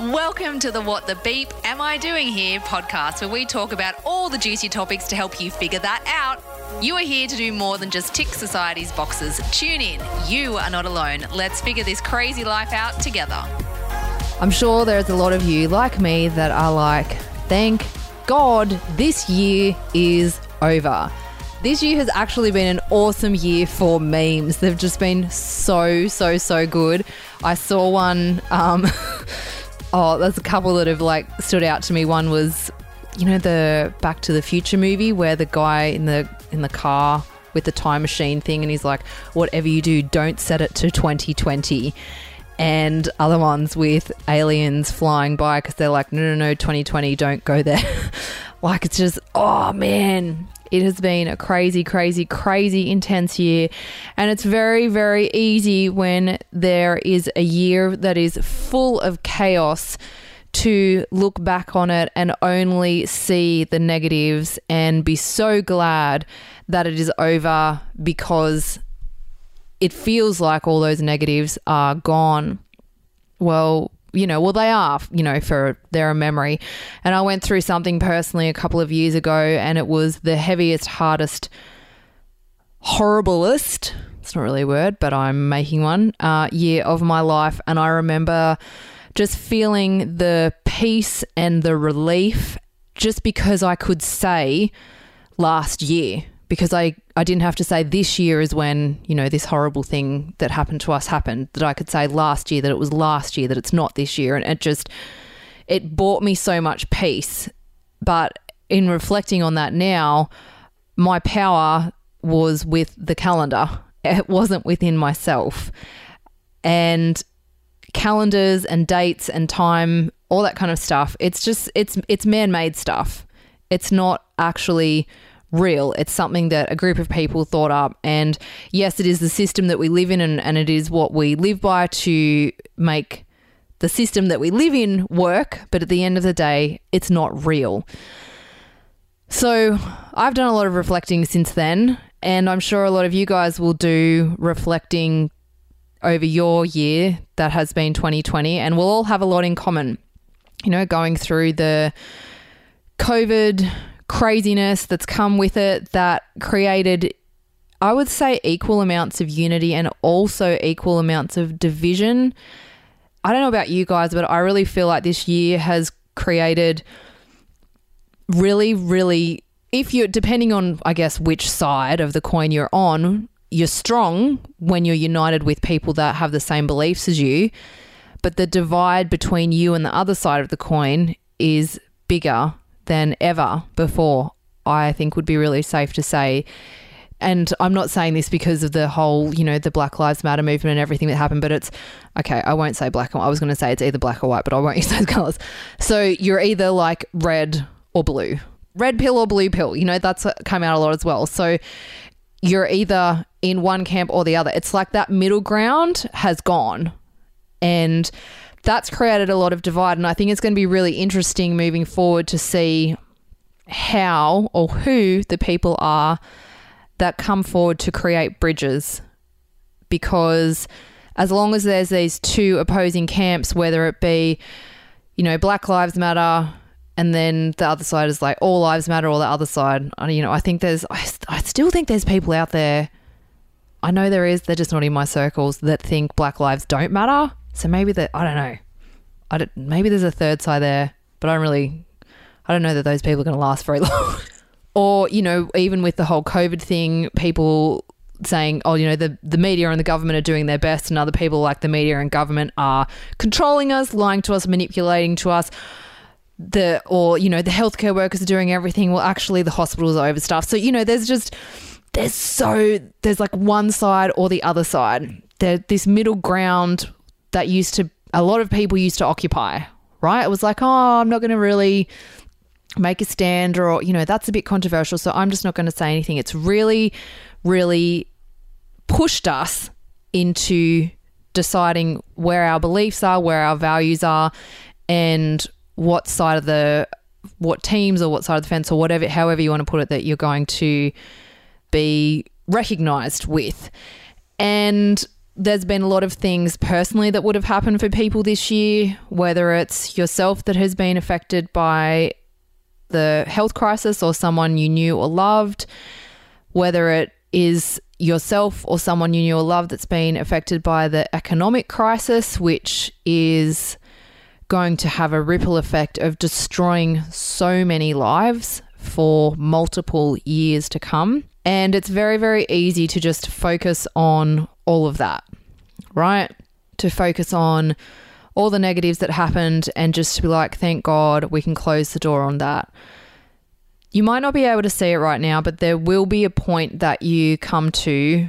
Welcome to the What the Beep Am I Doing Here podcast, where we talk about all the juicy topics to help you figure that out. You are here to do more than just tick society's boxes. Tune in. You are not alone. Let's figure this crazy life out together. I'm sure there's a lot of you like me that are like, thank God this year is over. This year has actually been an awesome year for memes. They've just been so, so, so good. I saw one. Um, oh, there's a couple that have like stood out to me. One was, you know, the Back to the Future movie where the guy in the in the car with the time machine thing, and he's like, "Whatever you do, don't set it to 2020." And other ones with aliens flying by because they're like, "No, no, no, 2020, don't go there." like it's just, oh man, it has been a crazy, crazy, crazy intense year. And it's very, very easy when there is a year that is full of chaos to look back on it and only see the negatives and be so glad that it is over because it feels like all those negatives are gone. Well, you know, well, they are, you know, for their memory. And I went through something personally a couple of years ago, and it was the heaviest, hardest, horriblest, it's not really a word, but I'm making one, uh, year of my life. And I remember just feeling the peace and the relief just because I could say last year because I, I didn't have to say this year is when, you know, this horrible thing that happened to us happened, that I could say last year that it was last year, that it's not this year. And it just, it brought me so much peace. But in reflecting on that now, my power was with the calendar, it wasn't within myself. And calendars and dates and time, all that kind of stuff, it's just, it's, it's man made stuff. It's not actually real. It's something that a group of people thought up. And yes, it is the system that we live in and, and it is what we live by to make the system that we live in work. But at the end of the day, it's not real. So I've done a lot of reflecting since then. And I'm sure a lot of you guys will do reflecting over your year that has been 2020. And we'll all have a lot in common. You know, going through the COVID craziness that's come with it that created, I would say, equal amounts of unity and also equal amounts of division. I don't know about you guys, but I really feel like this year has created really, really, if you're depending on, I guess, which side of the coin you're on, you're strong when you're united with people that have the same beliefs as you. But the divide between you and the other side of the coin is bigger than ever before, I think would be really safe to say. And I'm not saying this because of the whole, you know, the Black Lives Matter movement and everything that happened, but it's okay. I won't say black and white. I was going to say it's either black or white, but I won't use those colors. So you're either like red or blue, red pill or blue pill. You know, that's come out a lot as well. So you're either in one camp or the other. It's like that middle ground has gone. And that's created a lot of divide. And I think it's going to be really interesting moving forward to see how or who the people are that come forward to create bridges. Because as long as there's these two opposing camps, whether it be, you know, Black Lives Matter, and then the other side is like all lives matter, or the other side, you know, I think there's, I, I still think there's people out there. I know there is, they're just not in my circles that think Black lives don't matter. So maybe that I don't know. I don't, maybe there's a third side there, but I don't really. I don't know that those people are going to last very long. or you know, even with the whole COVID thing, people saying, "Oh, you know, the the media and the government are doing their best," and other people like the media and government are controlling us, lying to us, manipulating to us. The or you know, the healthcare workers are doing everything. Well, actually, the hospitals are overstaffed. So you know, there's just there's so there's like one side or the other side. There this middle ground that used to a lot of people used to occupy, right? It was like, oh, I'm not going to really make a stand or, you know, that's a bit controversial. So I'm just not going to say anything. It's really, really pushed us into deciding where our beliefs are, where our values are, and what side of the, what teams or what side of the fence or whatever, however you want to put it, that you're going to be recognized with. And there's been a lot of things personally that would have happened for people this year, whether it's yourself that has been affected by the health crisis or someone you knew or loved, whether it is yourself or someone you knew or loved that's been affected by the economic crisis, which is going to have a ripple effect of destroying so many lives for multiple years to come. And it's very, very easy to just focus on all of that, right? To focus on all the negatives that happened and just to be like, thank God we can close the door on that. You might not be able to see it right now, but there will be a point that you come to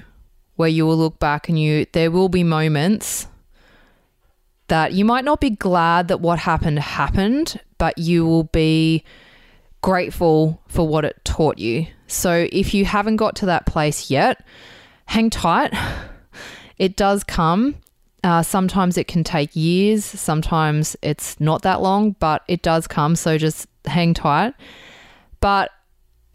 where you will look back and you there will be moments that you might not be glad that what happened happened, but you will be grateful for what it taught you. So if you haven't got to that place yet, hang tight. It does come. Uh, sometimes it can take years, sometimes it's not that long, but it does come. So just hang tight. But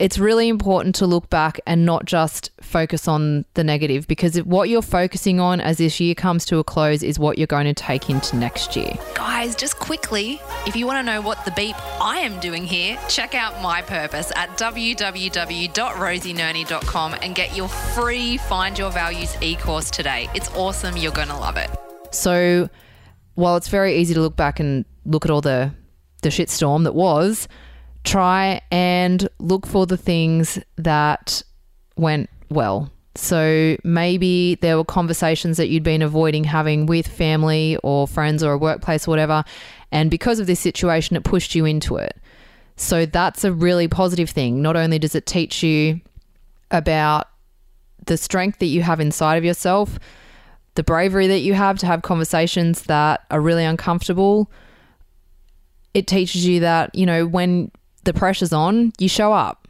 it's really important to look back and not just focus on the negative because what you're focusing on as this year comes to a close is what you're going to take into next year. Guys, just quickly, if you want to know what the beep I am doing here, check out my purpose at www.rosienerney.com and get your free Find Your Values e course today. It's awesome. You're going to love it. So, while it's very easy to look back and look at all the the shitstorm that was, try and look for the things that went well. So maybe there were conversations that you'd been avoiding having with family or friends or a workplace or whatever. And because of this situation, it pushed you into it. So that's a really positive thing. Not only does it teach you about the strength that you have inside of yourself, the bravery that you have to have conversations that are really uncomfortable, it teaches you that, you know, when the pressure's on, you show up,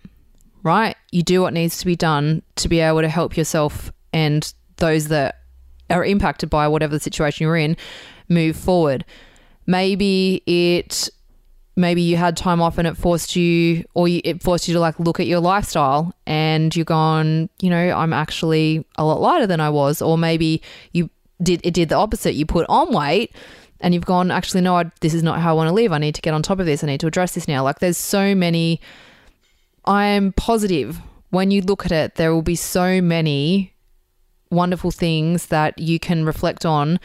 right? You do what needs to be done to be able to help yourself and those that are impacted by whatever the situation you're in move forward. Maybe it maybe you had time off and it forced you or you, it forced you to like look at your lifestyle and you're gone, you know, I'm actually a lot lighter than I was or maybe you did it did the opposite. You put on weight and you've gone, actually, no, I, this is not how I want to live. I need to get on top of this. I need to address this now. Like, there's so many. I am positive when you look at it, there will be so many wonderful things that you can reflect on.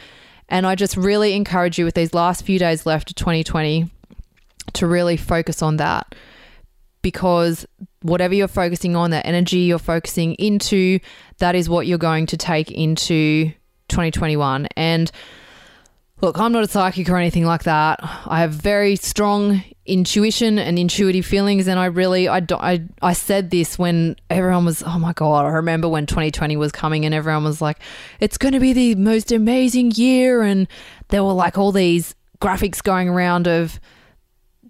And I just really encourage you with these last few days left of 2020 to really focus on that because whatever you're focusing on, that energy you're focusing into, that is what you're going to take into 2021. And Look, I'm not a psychic or anything like that. I have very strong intuition and intuitive feelings, and I really, I, I, I said this when everyone was, oh my god, I remember when 2020 was coming, and everyone was like, it's going to be the most amazing year, and there were like all these graphics going around of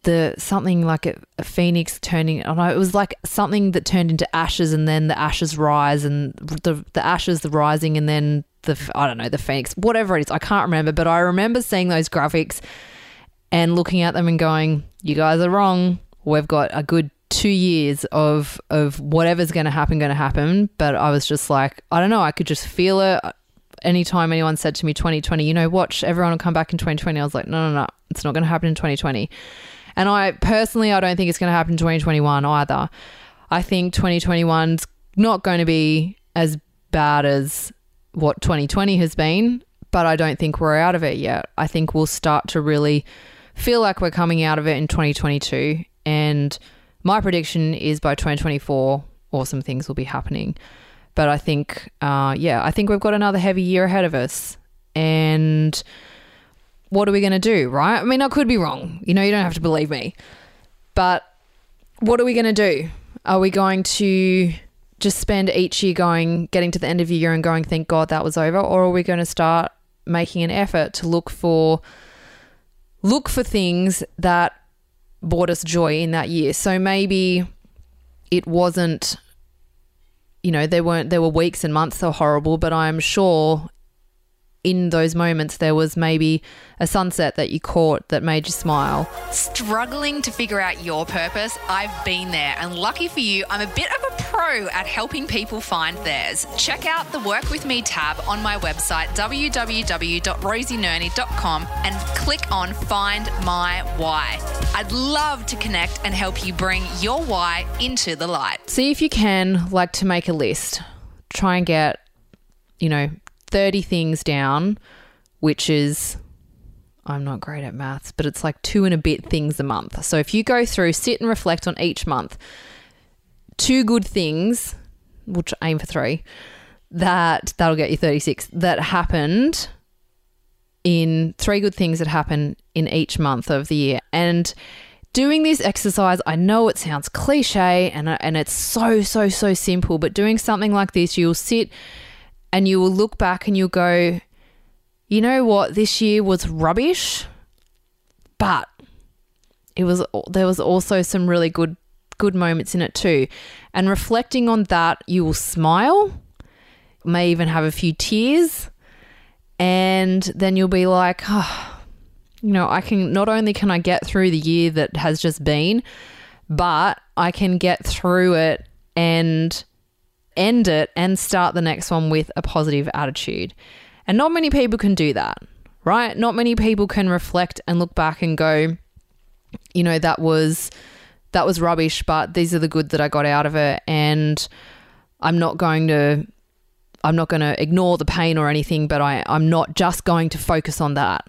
the something like a, a phoenix turning. I know it was like something that turned into ashes, and then the ashes rise, and the the ashes the rising, and then the I don't know the Phoenix, whatever it is. I can't remember, but I remember seeing those graphics and looking at them and going, "You guys are wrong. We've got a good two years of of whatever's going to happen, going to happen." But I was just like, I don't know. I could just feel it. Anytime anyone said to me 2020, you know, watch everyone will come back in 2020, I was like, no, no, no, it's not going to happen in 2020. And I personally, I don't think it's going to happen in 2021 either. I think 2021's not going to be as bad as what 2020 has been, but I don't think we're out of it yet. I think we'll start to really feel like we're coming out of it in 2022. And my prediction is by 2024, awesome things will be happening. But I think, uh, yeah, I think we've got another heavy year ahead of us. And what are we going to do, right? I mean, I could be wrong. You know, you don't have to believe me. But what are we going to do? Are we going to just spend each year going, getting to the end of the year and going, thank God that was over? Or are we going to start making an effort to look for look for things that brought us joy in that year? So maybe it wasn't you know, there weren't there were weeks and months so horrible, but I'm sure in those moments there was maybe a sunset that you caught that made you smile. Struggling to figure out your purpose? I've been there, and lucky for you, I'm a bit of a pro at helping people find theirs. Check out the Work With Me tab on my website, www.rosienerney.com, and click on Find My Why. I'd love to connect and help you bring your why into the light. See if you can, like, to make a list. Try and get, you know, 30 things down, which is I'm not great at maths, but it's like two and a bit things a month. So if you go through, sit and reflect on each month, two good things, which aim for three, that that'll get you 36 that happened in three good things that happen in each month of the year. And doing this exercise, I know it sounds cliche and and it's so so so simple, but doing something like this, you'll sit and you will look back and you'll go, you know what, this year was rubbish, but it was there was also some really good good moments in it too. And reflecting on that, you will smile, may even have a few tears, and then you'll be like, oh, you know, I can not only can I get through the year that has just been, but I can get through it and end it and start the next one with a positive attitude. And not many people can do that, right? Not many people can reflect and look back and go, you know, that was that was rubbish, but these are the good that I got out of it and I'm not going to I'm not going to ignore the pain or anything, but I I'm not just going to focus on that.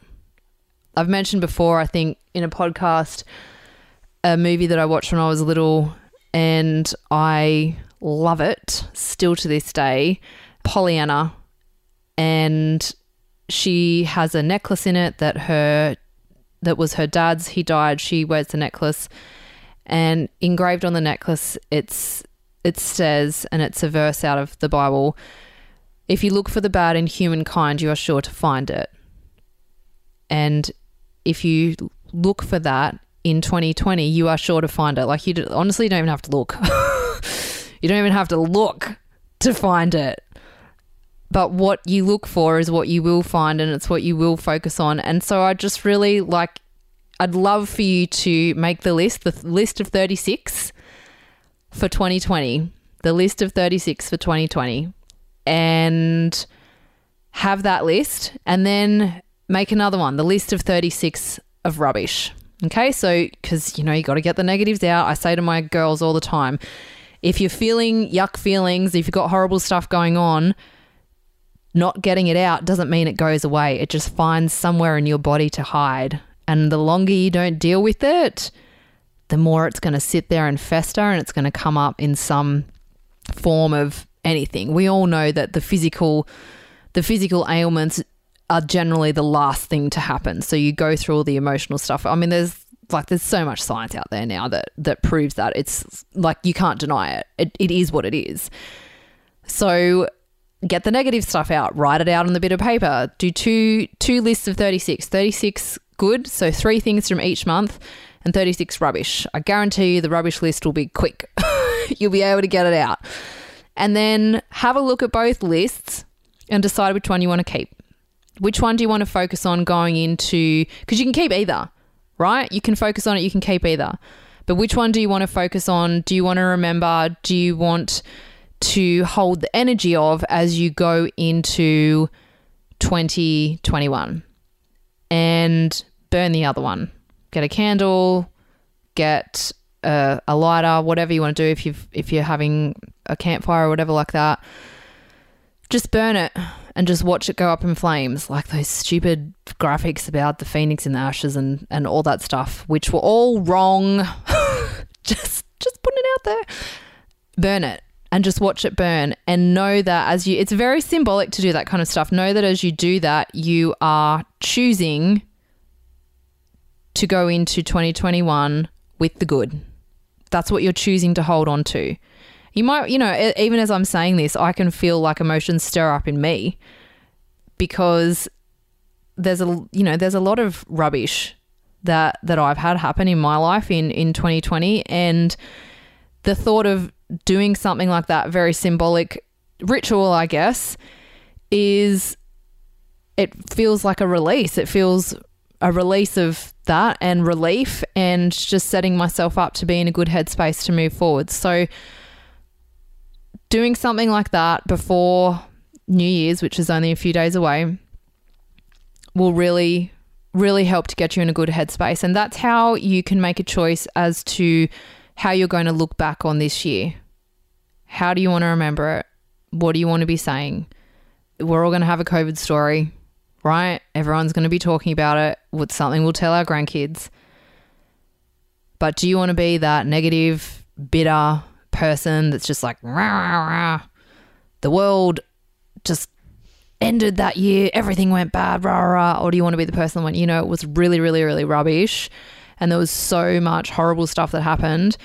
I've mentioned before, I think in a podcast a movie that I watched when I was little and I love it still to this day. Pollyanna and she has a necklace in it that her that was her dad's. He died. She wears the necklace, and engraved on the necklace, it's it says, and it's a verse out of the Bible. If you look for the bad in humankind, you are sure to find it. And if you look for that in 2020, you are sure to find it. Like you honestly don't even have to look. you don't even have to look to find it but what you look for is what you will find and it's what you will focus on. And so I just really like, I'd love for you to make the list, the list of 36 for 2020, the list of 36 for 2020, and have that list and then make another one, the list of 36 of rubbish. Okay, so because you know, you got to get the negatives out. I say to my girls all the time if you're feeling yuck feelings, if you've got horrible stuff going on, not getting it out doesn't mean it goes away. It just finds somewhere in your body to hide. And the longer you don't deal with it, the more it's going to sit there and fester and it's going to come up in some form of anything. We all know that the physical the physical ailments are generally the last thing to happen. So you go through all the emotional stuff. I mean there's like there's so much science out there now that that proves that. It's like you can't deny it. It it is what it is. So get the negative stuff out, write it out on the bit of paper, do two two lists of 36. 36 good, so three things from each month, and 36 rubbish. I guarantee you the rubbish list will be quick. You'll be able to get it out. And then have a look at both lists and decide which one you want to keep. Which one do you want to focus on going into because you can keep either, right? You can focus on it, you can keep either. But which one do you want to focus on? Do you want to remember? Do you want to hold the energy of as you go into 2021 and burn the other one. Get a candle, get a, a lighter, whatever you want to do if you if you're having a campfire or whatever like that. Just burn it and just watch it go up in flames, like those stupid graphics about the phoenix in the ashes and, and all that stuff, which were all wrong. just just putting it out there. Burn it and just watch it burn and know that as you it's very symbolic to do that kind of stuff know that as you do that you are choosing to go into 2021 with the good that's what you're choosing to hold on to you might you know even as i'm saying this i can feel like emotions stir up in me because there's a you know there's a lot of rubbish that that I've had happen in my life in in 2020 and the thought of doing something like that, very symbolic ritual, I guess, is it feels like a release. It feels a release of that and relief and just setting myself up to be in a good headspace to move forward. So doing something like that before New Year's, which is only a few days away, will really, really help to get you in a good headspace. And that's how you can make a choice as to how you're going to look back on this year. How do you want to remember it? What do you want to be saying? We're all going to have a COVID story, right? Everyone's going to be talking about it. What something we'll tell our grandkids. But do you want to be that negative, bitter person that's just like, rah, rah, rah. the world just ended that year, everything went bad, rah, rah. Or do you want to be the person that went, you know, it was really, really, really rubbish and there was so much horrible stuff that happened,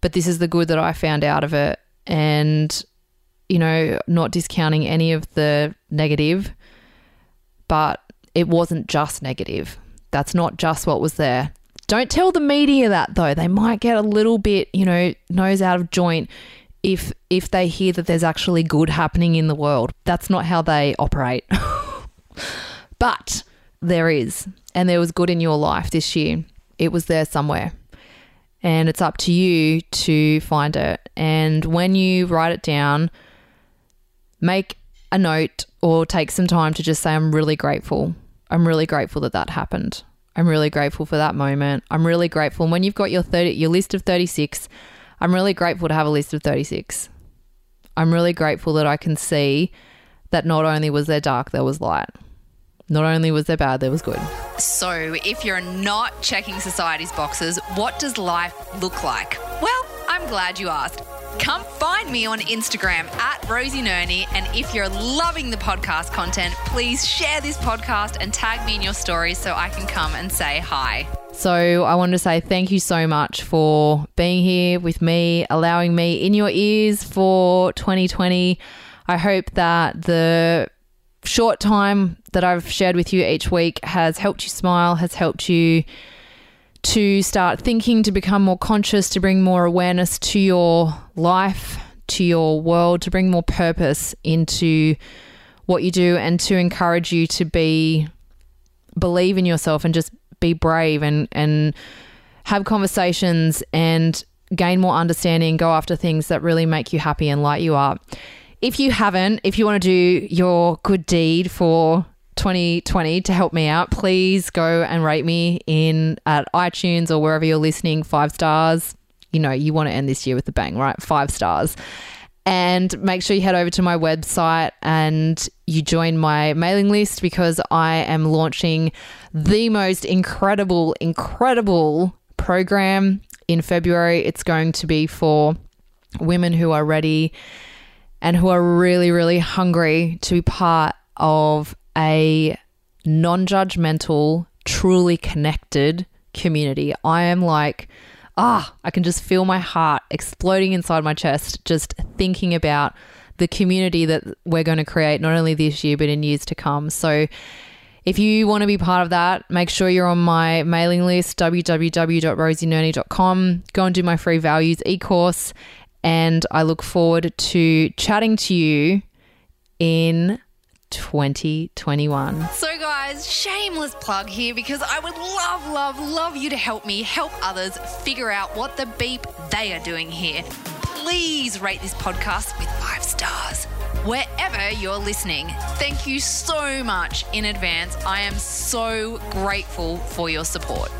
but this is the good that I found out of it. And, you know, not discounting any of the negative, but it wasn't just negative. That's not just what was there. Don't tell the media that though. They might get a little bit, you know, nose out of joint if if they hear that there's actually good happening in the world. That's not how they operate. but there is, and there was good in your life this year. It was there somewhere. And it's up to you to find it. And when you write it down, make a note or take some time to just say, I'm really grateful. I'm really grateful that that happened. I'm really grateful for that moment. I'm really grateful. And when you've got your 30, your list of 36, I'm really grateful to have a list of 36. I'm really grateful that I can see that not only was there dark, there was light. Not only was there bad, there was good. So, if you're not checking society's boxes, what does life look like? Well, I'm glad you asked. Come find me on Instagram at Rosie Nerney. And if you're loving the podcast content, please share this podcast and tag me in your stories so I can come and say hi. So, I wanted to say thank you so much for being here with me, allowing me in your ears for 2020. I hope that the short time that I've shared with you each week has helped you smile, has helped you to start thinking, to become more conscious, to bring more awareness to your life, to your world, to bring more purpose into what you do, and to encourage you to be believe in yourself and just be brave and and have conversations and gain more understanding, go after things that really make you happy and light you up. If you haven't, if you want to do your good deed for 2020 to help me out, please go and rate me in at iTunes or wherever you're listening, five stars. You know, you want to end this year with a bang, right? Five stars. And make sure you head over to my website and you join my mailing list because I am launching the most incredible, incredible program in February. It's going to be for women who are ready and who are really, really hungry to be part of a non judgmental, truly connected community. I am like, ah, I can just feel my heart exploding inside my chest just thinking about the community that we're going to create, not only this year, but in years to come. So, if you want to be part of that, make sure you're on my mailing list, www.rosienerney.com. Go and do my free values e course. And I look forward to chatting to you in 2021. So, guys, shameless plug here because I would love, love, love you to help me help others figure out what the beep they are doing here. Please rate this podcast with five stars wherever you're listening. Thank you so much in advance. I am so grateful for your support.